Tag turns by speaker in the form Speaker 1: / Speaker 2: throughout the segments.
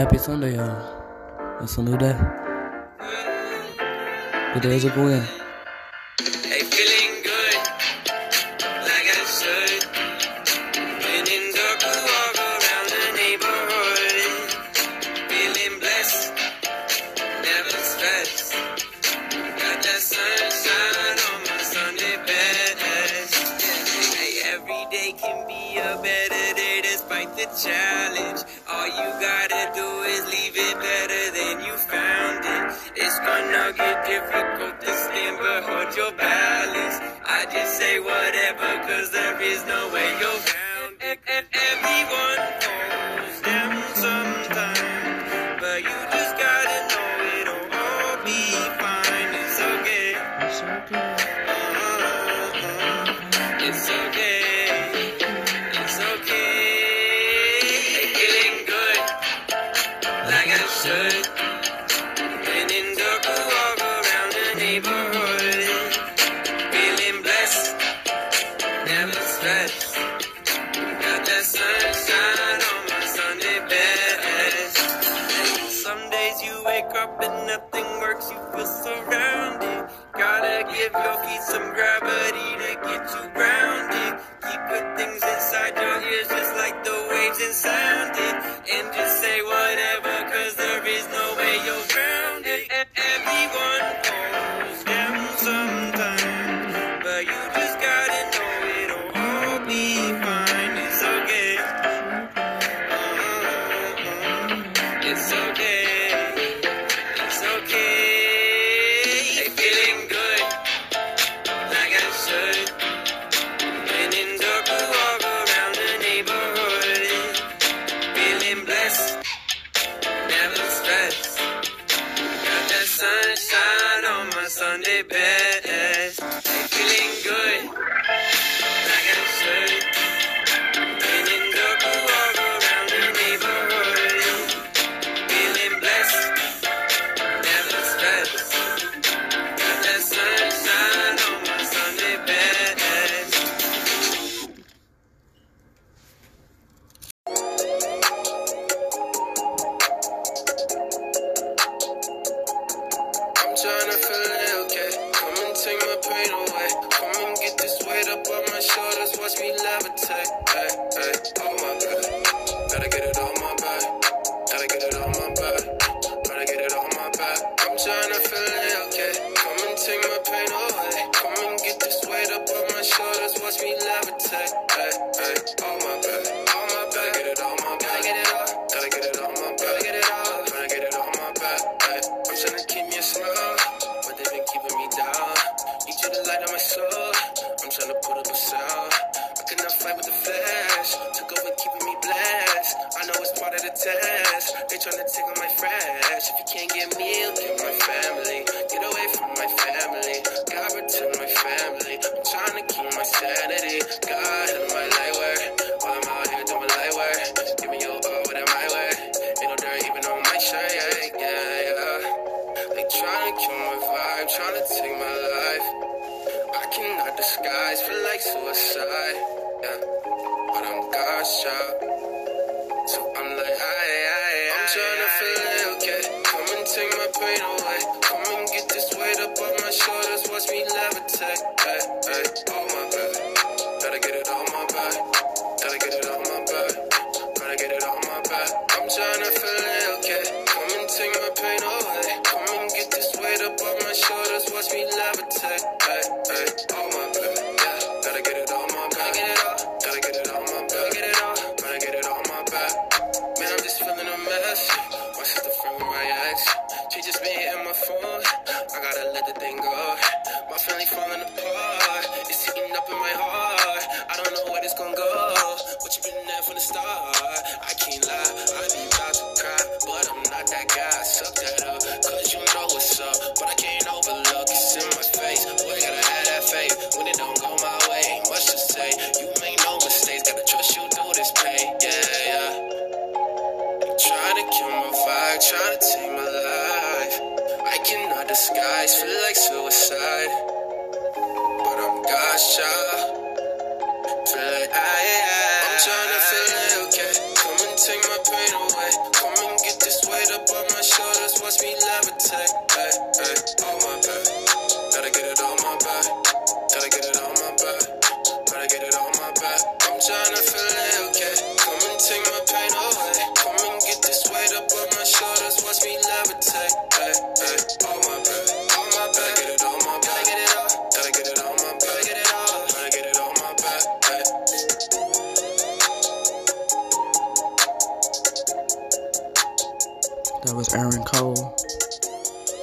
Speaker 1: Happy Sunday, y'all. It's a new day. The days are going.
Speaker 2: your balance. I just say whatever, cause there is no way. some gravity to get you grounded. Keep good things inside your ears, just like the waves and sound it. And just say what. They the. it on my back. Gotta get it on my back. I'm tryna feel it, okay. Come and take my pain away. Come and get this weight up on my shoulders. Watch me levitate.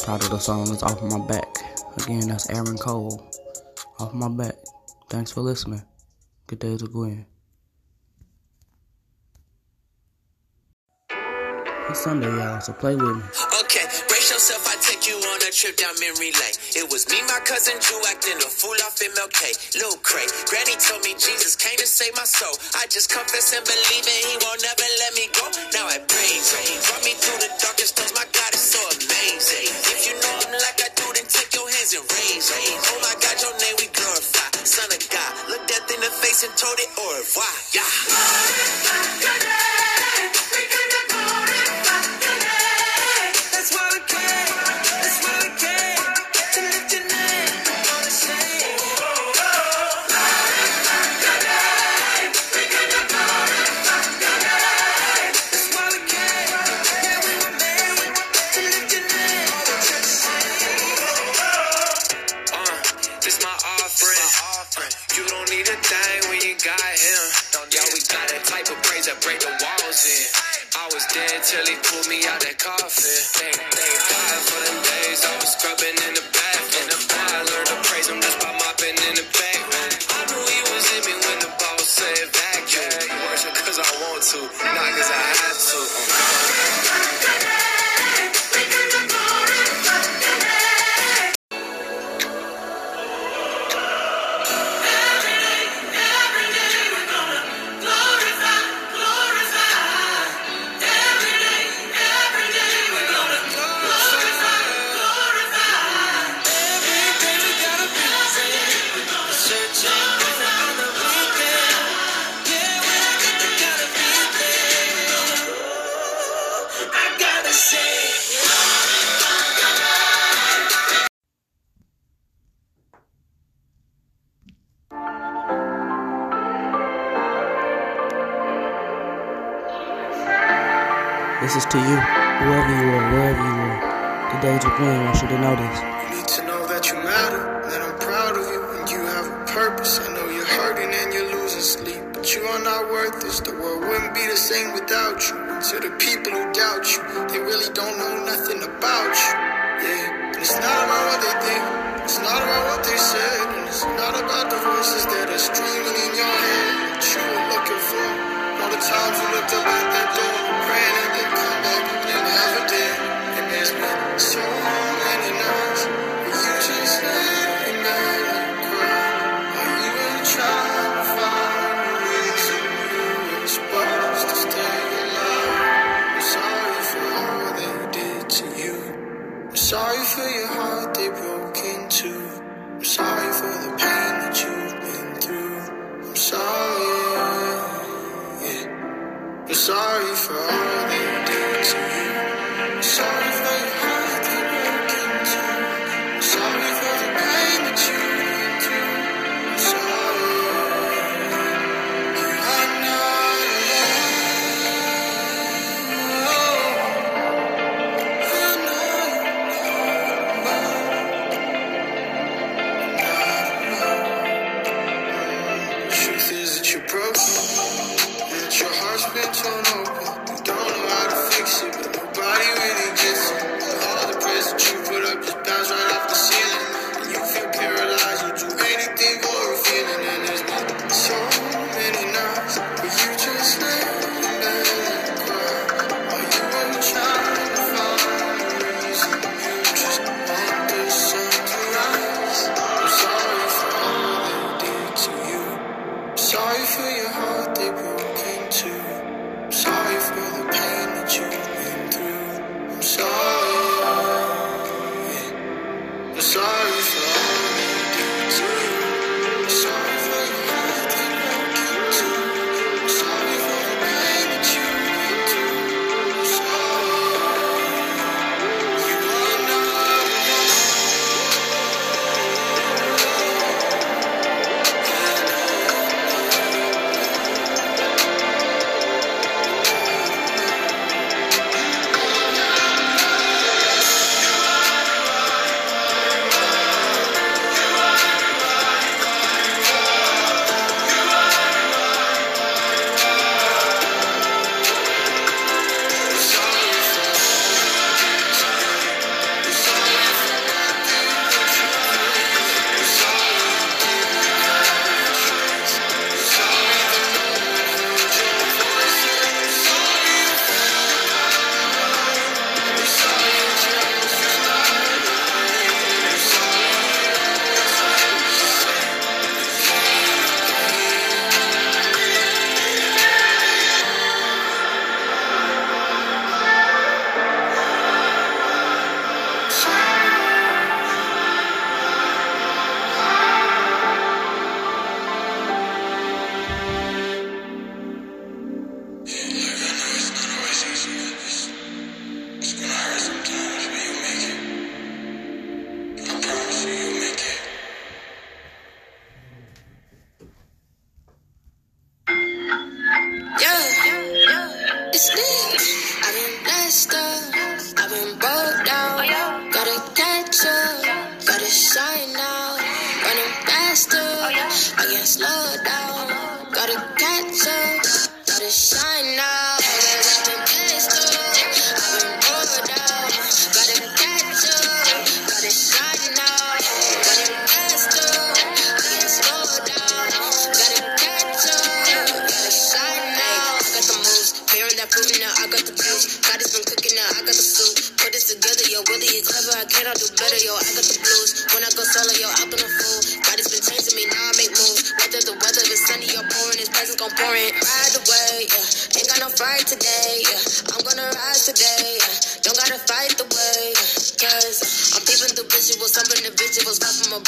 Speaker 1: Title of the song is Off My Back. Again, that's Aaron Cole. Off My Back. Thanks for listening. Good day to Gwen. It's Sunday, y'all, so play with me.
Speaker 3: Okay, brace yourself, I take you on a trip down memory lane. It was me, my cousin Drew, acting a fool off MLK. Lil Cray, Granny told me Jesus came to save my soul. I just confess and believe and he won't never let me go. Now I praise him. Brought me through the darkest times, my God is so amazing. If you know him like I do, then take your hands and raise. Oh my God, your name we glorify. Son of God, look death in the face and told it au revoir. Yeah. To,
Speaker 2: cause I have to.
Speaker 1: This is to you, whoever you are, wherever you are. Today's with Gwen, want you to know this.
Speaker 4: You need to know that you matter, that I'm proud of you, and you have a purpose. I know you're hurting and you're losing sleep, but you are not worth this. The world wouldn't be the same without you. And to the people who doubt you, they really don't know nothing about you. Yeah, and it's not about what they think, it's not about what they said, and it's not about the voices that are streaming in your head that you were looking for. The times you looked up at that door, praying it didn't come back, and never did. And there's been so many nights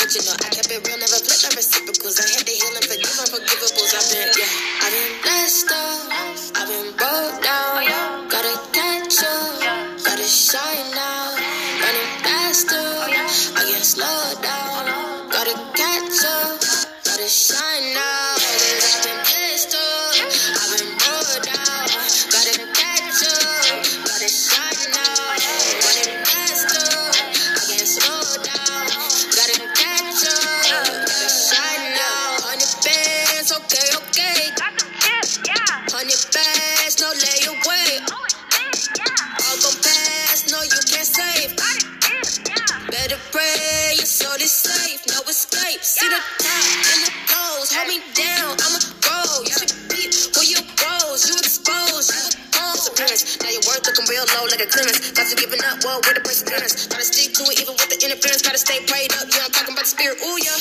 Speaker 5: original. I Now your worth looking real low like a clearance. Got you giving up, well, with the perseverance. Gotta stick to it even with the interference. Gotta stay prayed up, yeah, I'm talking about the spirit. Ooh, yeah,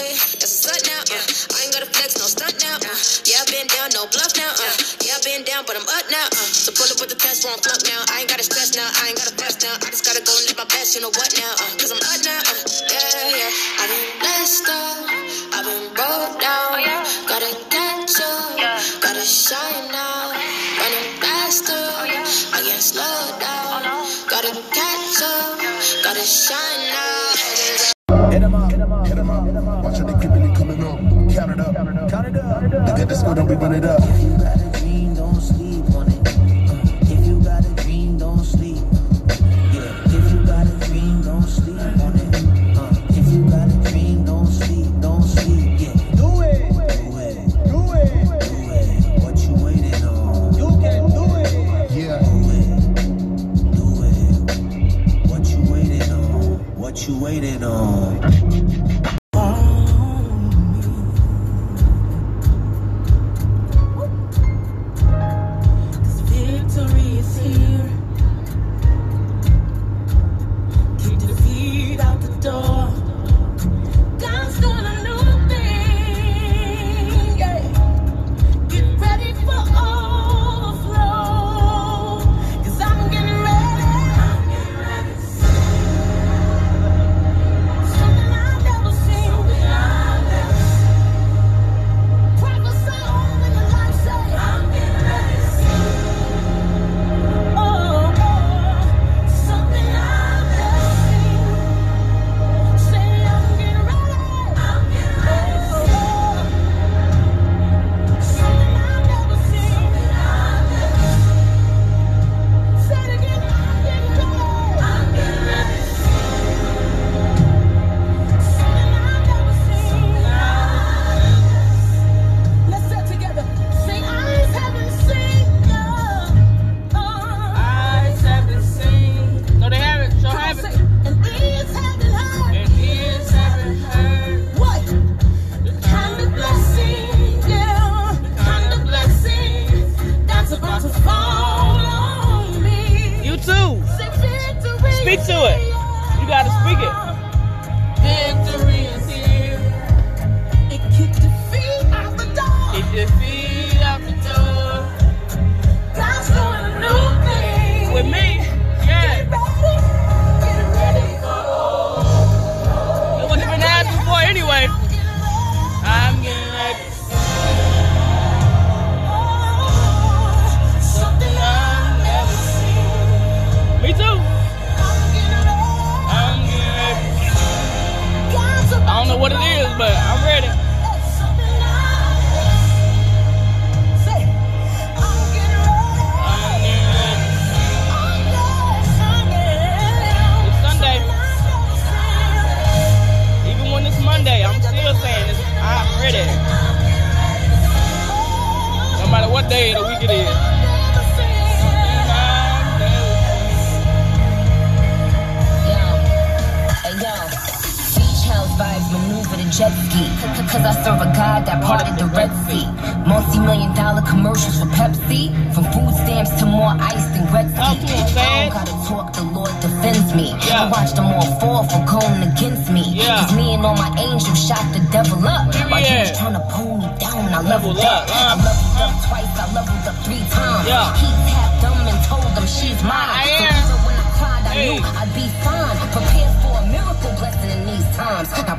Speaker 5: ayy, that's a up now. Uh. I ain't gotta flex, no stunt now. Uh. Yeah, I've been down, no bluff now. Uh. Yeah, I've been down, but I'm up now. Uh. So pull up with the test, where I'm flunk now. I ain't gotta stress now, I ain't gotta fuss now. I just gotta go and live my best, you know what now? Uh. Cause I'm gotta shine now.
Speaker 6: Hit him up, hit him up, hit him up. Watch how they coming up. Count it up, count it up. Look at the score, don't we run it up.
Speaker 7: what
Speaker 8: day of the
Speaker 9: week it
Speaker 8: is. Maneuver the jet
Speaker 9: ski, cause I
Speaker 6: serve a god that parted the Red Sea. Multi million dollar commercials for Pepsi, from food stamps to more ice than Red Gretzky me.
Speaker 10: Yeah.
Speaker 6: I watch them all fall for going against me.
Speaker 10: Yeah.
Speaker 6: Cause me and all my angels shot the devil up. Was
Speaker 10: Yeah.
Speaker 6: trying to pull me down, I leveled
Speaker 10: Level
Speaker 6: up.
Speaker 10: huh?
Speaker 6: I leveled up twice, I leveled up three times.
Speaker 10: Yeah.
Speaker 6: He tapped them and told them she's mine.
Speaker 10: I am.
Speaker 6: so when I cried, I
Speaker 10: Hey.
Speaker 6: knew I'd be fine. Prepared for a miracle blessing in these times. I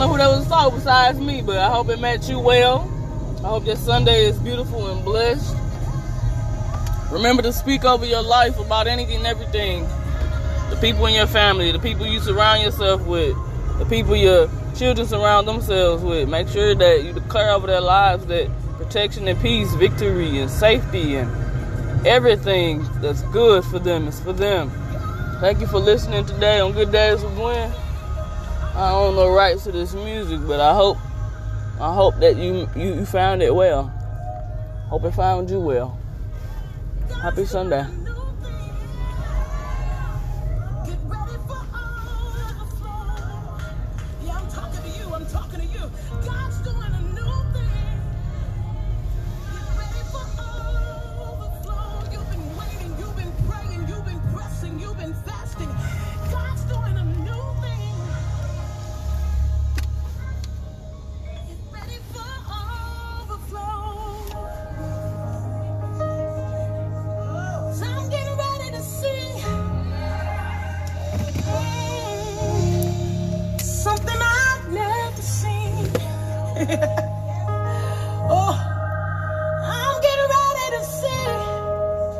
Speaker 10: don't know who that was talking besides me, but I hope it met you well. I hope your Sunday is beautiful and blessed. Remember to speak over your life about anything and everything. The people in your family, the people you surround yourself with, the people your children surround themselves with. Make sure that you declare over their lives that protection and peace, victory and safety and everything that's good for them is for them. Thank you for listening today on Good Days with Gwen. I don't know rights to this music, but I hope I hope that you you, you found it well. Hope it found you well. Happy Sunday.